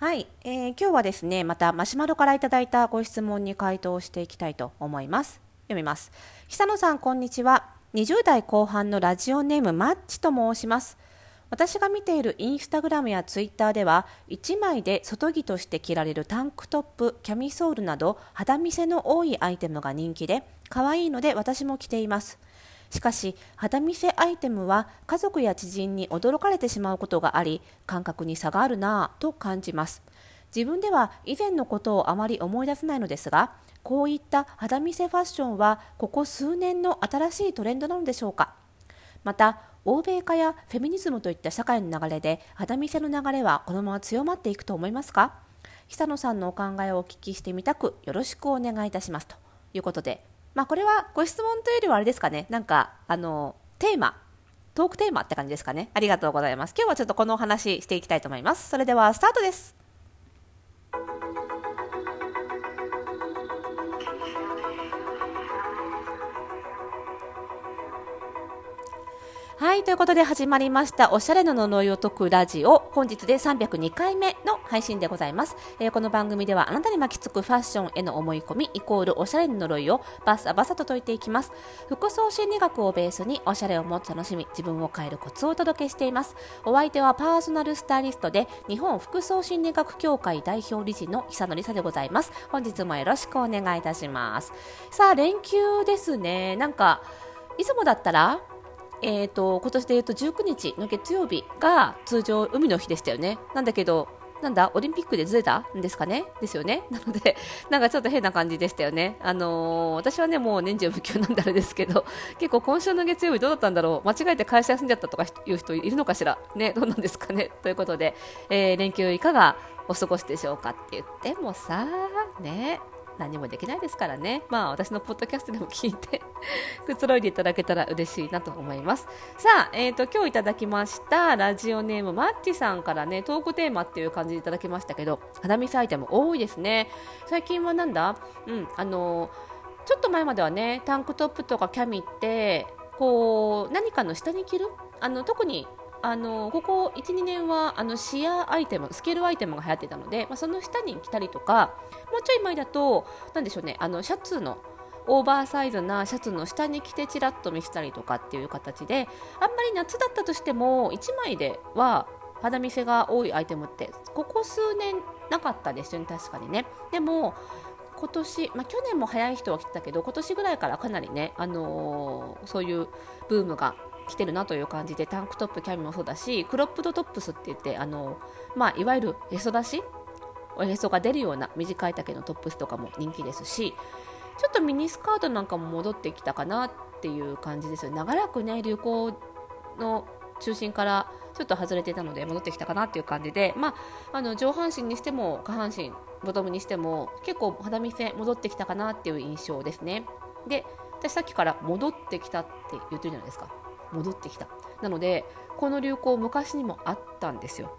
はい、えー、今日はですねまたマシュマロからいただいたご質問に回答していきたいと思います。読みます。久野さんこんにちは。20代後半のラジオネームマッチと申します。私が見ているインスタグラムやツイッターでは1枚で外着として着られるタンクトップキャミソールなど肌見せの多いアイテムが人気で可愛いので私も着ています。しかし肌見せアイテムは家族や知人に驚かれてしまうことがあり感覚に差があるなぁと感じます。自分では以前のことをあまり思い出せないのですがこういった肌見せファッションはここ数年の新しいトレンドなのでしょうか。また欧米化やフェミニズムといった社会の流れで肌見せの流れはこのまま強まっていくと思いますか？久野さんのお考えをお聞きしてみたくよろしくお願いいたします。ということでまあ、これはご質問というよりはあれですかね、なんか、あの、テーマ、トークテーマって感じですかね。ありがとうございます。今日はちょっとこのお話していきたいと思います。それでは、スタートです。はい、ということで始まりました、おしゃれな呪いを解くラジオ。本日で302回目の配信でございます。えー、この番組ではあなたに巻きつくファッションへの思い込み、イコールおしゃれな呪いをバサバサと解いていきます。服装心理学をベースにおしゃれをもっと楽しみ、自分を変えるコツをお届けしています。お相手はパーソナルスタイリストで、日本服装心理学協会代表理事の久野里沙でございます。本日もよろしくお願いいたします。さあ、連休ですね。なんか、いつもだったらえーと、今年でいうと19日の月曜日が通常海の日でしたよね。なんだけど、なんだ、オリンピックでずれた？んですかね？ですよね？なので、なんかちょっと変な感じでしたよね。あのー、私はね、もう年中無休なんであれですけど、結構今週の月曜日どうだったんだろう？間違えて会社休んじゃったとかいう人いるのかしら？ね、どうなんですかね？ということで、えー、連休いかがお過ごしでしょうかって言ってもさ、ね、何もできないですからね。まあ私のポッドキャストでも聞いて くつろいでいただけたら嬉しいなと思います。さあ、えっ、ー、と、今日いただきましたラジオネームマッチさんからね、トークテーマっていう感じでいただきましたけど、肌見せアイテム多いですね。最近はなんだ？うん、あのちょっと前まではね、タンクトップとかキャミって、こう、何かの下に着る？あの特にあのここ1、2年はあのシアアイテムスケールアイテムが流行ってたので、まあ、その下に着たりとかもうちょい前だと何でしょうねあのシャツのオーバーサイズなシャツの下に着てちらっと見せたりとかっていう形であんまり夏だったとしても1枚では肌見せが多いアイテムってここ数年なかったですよね確かにね。でも今年、まあ、去年も早い人は来てたけど今年ぐらいからかなりね、あのー、そういうブームが来てるなという感じでタンクトップキャミもそうだしクロップドトップスって言ってあの、まあ、いわゆるへそ出し？おへそが出るような短い丈のトップスとかも人気ですしちょっとミニスカートなんかも戻ってきたかなっていう感じですよ長らくね流行の中心からちょっと外れてたので戻ってきたかなっていう感じで、まあ、あの上半身にしても下半身ボトムにしても結構肌見せ戻ってきたかなっていう印象ですね。で私さっきから戻ってきたって言ってるじゃないですか。戻ってきた。なのでこの流行昔にもあったんですよ。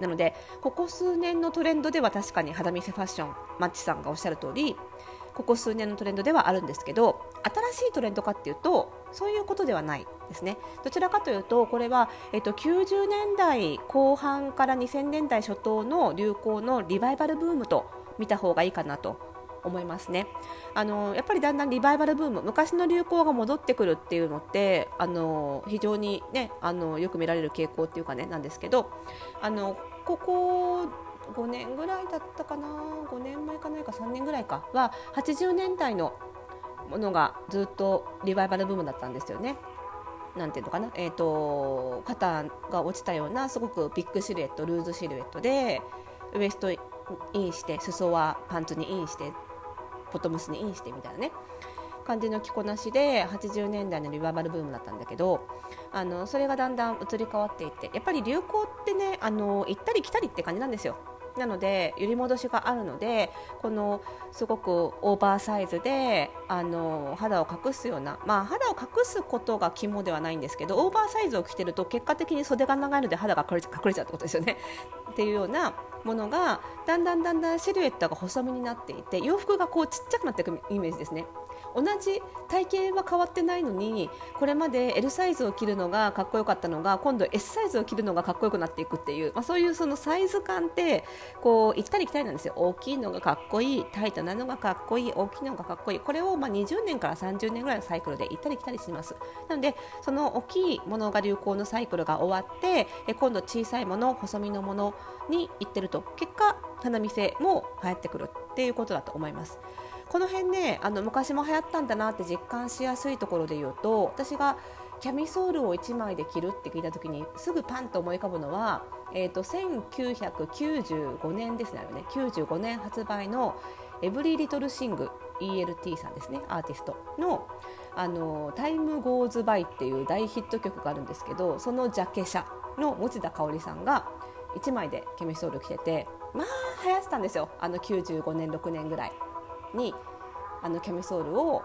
なのでここ数年のトレンドでは確かに肌見せファッションマッチさんがおっしゃる通りここ数年のトレンドではあるんですけど新しいトレンドかっていうとそういうことではないですね。どちらかというとこれは、えっと、90年代後半から2000年代初頭の流行のリバイバルブームと見た方がいいかなと思いますねあのやっぱりだんだんリバイバルブーム昔の流行が戻ってくるっていうのってあの非常に、ね、あのよく見られる傾向っていうかねなんですけどあのここ5年ぐらいだったかな5年前かないか3年ぐらいかは80年代のものがずっとリバイバルブームだったんですよね。なんていうのかな、えーと、肩が落ちたようなすごくビッグシルエットルーズシルエットでウエストインして裾はパンツにインしてボトムスにインしてみたいなね感じの着こなしで80年代のリバイバルブームだったんだけどあのそれがだんだん移り変わっていってやっぱり流行ってねあの行ったり来たりって感じなんですよ。なので揺り戻しがあるのでこのすごくオーバーサイズであの肌を隠すような、まあ、肌を隠すことが肝ではないんですけどオーバーサイズを着てると結果的に袖が長いので肌が隠れちゃうってことですよね。っていうようなものがだんだんだんだんシルエットが細身になっていて洋服がこうちっちゃくなっていくイメージですね。同じ体型は変わってないのにこれまで L サイズを着るのがかっこよかったのが今度 S サイズを着るのがかっこよくなっていくっていう、まあ、そういうそのサイズ感ってこう行ったり来たりなんですよ。大きいのがかっこいいタイトなのがかっこいい大きいのがかっこいい。これをまあ20年から30年ぐらいのサイクルで行ったり来たりします。なのでその大きいものが流行のサイクルが終わって今度小さいもの細身のものに行ってると。結果花見せも流行ってくるっていうことだと思います。この辺ねあの昔も流行ったんだなって実感しやすいところで言うと私がキャミソールを1枚で着るって聞いた時にすぐパンと思い浮かぶのは、えーと、1995年ですねね。95年発売の Every Little Thing ELT さんですねアーティストのあの「 Time Goes By」っていう大ヒット曲があるんですけどそのジャケ写の持田香織さんが1枚でキャミソール着ててまあ流行ってたんですよ。あの95年6年ぐらい。にあのキャミソールを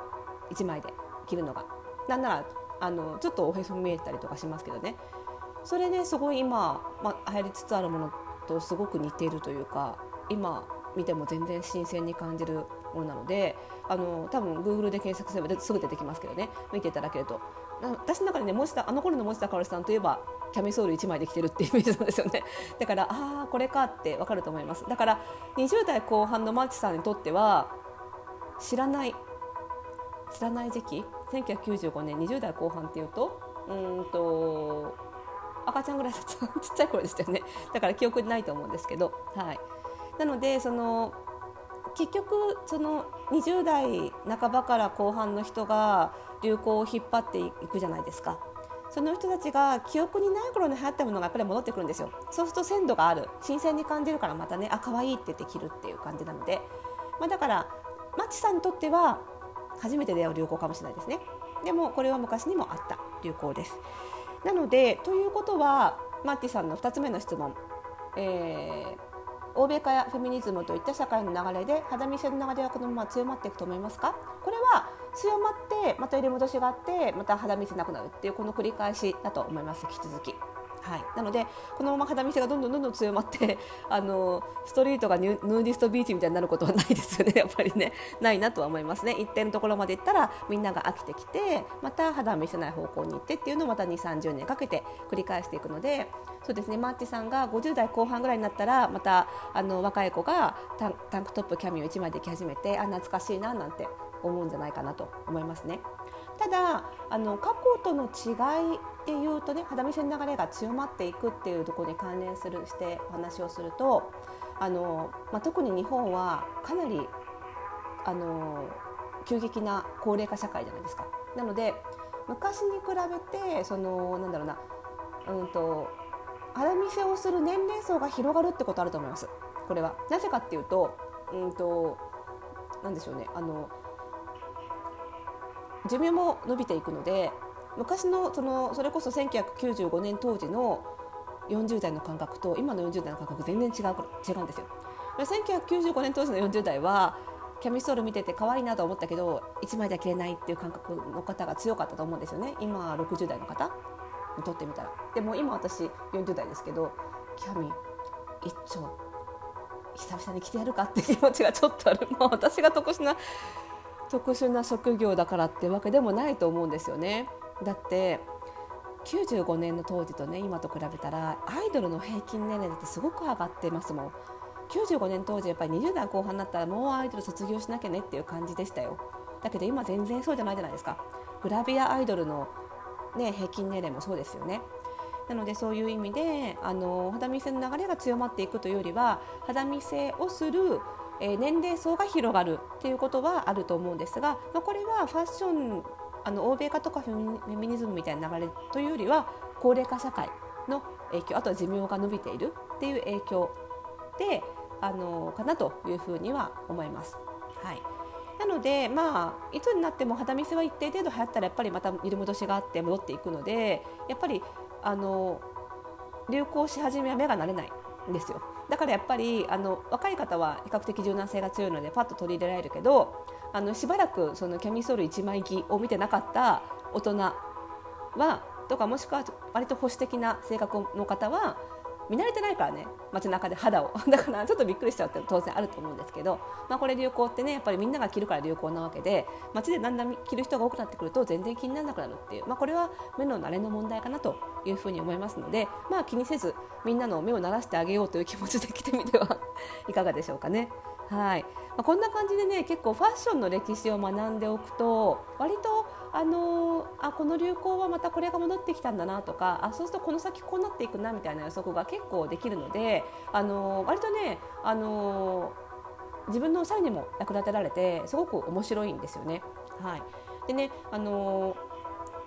1枚で着るのが。なんならあのちょっとおへそ見えたりとかしますけどね。それですごい今、まあ、流行りつつあるものとすごく似ているというか今見ても全然新鮮に感じるものなのであの多分 Google で検索すればすぐ出てきますけどね。見ていただけると。私の中でね持田あの頃の持田かおりさんといえばキャミソール1枚で着てるっていうイメージなんですよね。だからああこれかってわかると思います。だから20代後半のマーチさんにとっては知らない知らない時期？1995年20代後半っていうとうんと赤ちゃんぐらいだった。ちっちゃい頃でしたよね。だから記憶にないと思うんですけど、はい、なのでその結局その20代半ばから後半の人が流行を引っ張っていくじゃないですか。その人たちが記憶にない頃に流行ったものがやっぱり戻ってくるんですよ。そうすると鮮度がある。新鮮に感じるからまたねあ可愛いって言って着るっていう感じなので、まあ、だからマチさんにとっては初めて出会う流行かもしれないですね。でもこれは昔にもあった流行です。なのでということはマッティさんの2つ目の質問、えー欧米化やフェミニズムといった社会の流れで肌見せの流れはこのまま強まっていくと思いますか？これは強まってまた入れ戻しがあってまた肌見せなくなるっていうこの繰り返しだと思います。引き続き。はい、なのでこのまま肌見せがどんどんどんどん強まって あのストリートがヌーディストビーチみたいになることはないですよね。やっぱりね。ないなとは思いますね。一定のところまで行ったらみんなが飽きてきてまた肌見せない方向に行ってっていうのをまた2 3 0年かけて繰り返していくのでそうですね。マーチさんが50代後半ぐらいになったらまたあの若い子がタンクトップキャミを1枚でき始めてあ懐かしいななんて思うんじゃないかなと思いますね。ただあの過去との違いでいうとね肌見せの流れが強まっていくっていうところに関連するしてお話をするとあの、まあ、特に日本はかなりあの急激な高齢化社会じゃないですか。なので昔に比べてそのなんだろうなうんと肌見せをする年齢層が広がるってことあると思います。これはなぜかっていうとうんとなんでしょうねあの寿命も伸びていくので昔のそのそれこそ1995年当時の40代の感覚と今の40代の感覚全然違う違うんですよ。1995年当時の40代はキャミソール見てて可愛いなと思ったけど1枚では着れないっていう感覚の方が強かったと思うんですよね。今60代の方にとってみたら。でも今私40代ですけどキャミ一丁久々に着てやるかっていう気持ちがちょっとある、まあ、私が特殊な特殊な職業だからってわけでもないと思うんですよね。だって95年の当時とね今と比べたらアイドルの平均年齢ってすごく上がってますもん。95年当時やっぱり20代後半になったらもうアイドル卒業しなきゃねっていう感じでしたよ。だけど今全然そうじゃないじゃないですか。グラビアアイドルの、ね、平均年齢もそうですよね。なのでそういう意味であの肌見せの流れが強まっていくというよりは肌見せをするえ年齢層が広がるっていうことはあると思うんですが、まあ、これはファッションあの欧米化とかフェミニズムみたいな流れというよりは高齢化社会の影響あとは寿命が伸びているっていう影響であのかなというふうには思います。はい、なので、まあ、いつになっても肌見せは一定程度流行ったらやっぱりまた入れ戻しがあって戻っていくのでやっぱりあの流行し始めは目が慣れないんですよ。だからやっぱりあの若い方は比較的柔軟性が強いのでパッと取り入れられるけどあのしばらくそのキャミソール1枚着を見てなかった大人はとかもしくは割と保守的な性格の方は見慣れてないからね街中で肌を だからちょっとびっくりしちゃうって当然あると思うんですけど、まあ、これ流行ってねやっぱりみんなが着るから流行なわけで街でだんだん着る人が多くなってくると全然気にならなくなるっていう、まあ、これは目の慣れの問題かなというふうに思いますので、まあ、気にせずみんなの目を慣らしてあげようという気持ちで着てみてはいかがでしょうかね。はいまあ、こんな感じでね結構ファッションの歴史を学んでおくと割とあのあこの流行はまたこれが戻ってきたんだなとかあそうするとこの先こうなっていくなみたいな予測が結構できるのであの割とねあの自分のおしゃれにも役立てられてすごく面白いんですよね。はい、でねあの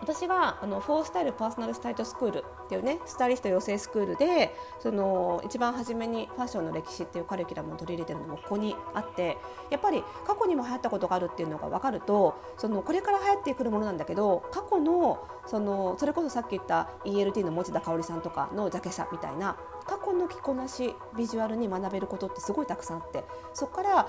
私はあのフォースタイルパーソナルスタイルスクールっていうねスタイリスト養成スクールでその一番初めにファッションの歴史っていうカリキュラムを取り入れてるのもここにあってやっぱり過去にも流行ったことがあるっていうのが分かるとそのこれから流行ってくるものなんだけど過去のそのそれこそさっき言った ELT の持田香織さんとかのジャケ写みたいな過去の着こなしビジュアルに学べることってすごいたくさんあってそこから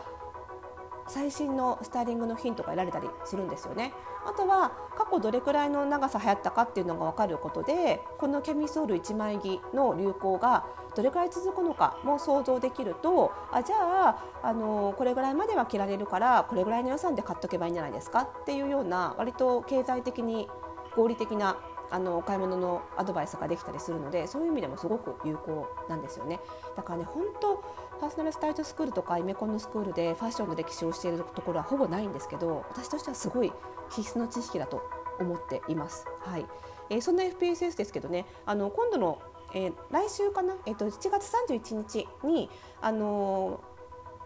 最新のスタイリングのヒントが得られたりするんですよね。あとは過去どれくらいの長さ流行ったかっていうのが分かることでこのキャミソール1枚着の流行がどれくらい続くのかも想像できるとあじゃああのこれぐらいまでは着られるからこれぐらいの予算で買っとけばいいんじゃないですかっていうような割と経済的に合理的なあのお買い物のアドバイスができたりするのでそういう意味でもすごく有効なんですよね。だからね本当パーソナルスタイルスクールとかイメコンのスクールでファッションの歴史をしているところはほぼないんですけど私としてはすごい必須の知識だと思っています。はい。えー、そんな FPSS ですけどねあの今度のえー、来週かな、えーと、7月31日に、あの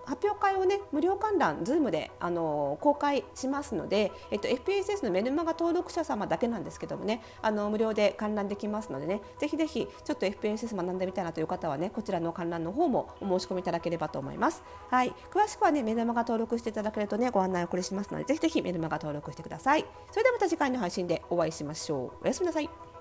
発表会をね無料観覧 Zoom であの公開しますので、えっと、FPSS のメルマガ登録者様だけなんですけどもねあの無料で観覧できますのでねぜひぜひちょっと FPSS 学んでみたいなという方はねこちらの観覧の方もお申し込みいただければと思います。はい、詳しくはねメルマガ登録していただけるとねご案内をお送りしますのでぜひぜひメルマガ登録してください。それではまた次回の配信でお会いしましょう。おやすみなさい。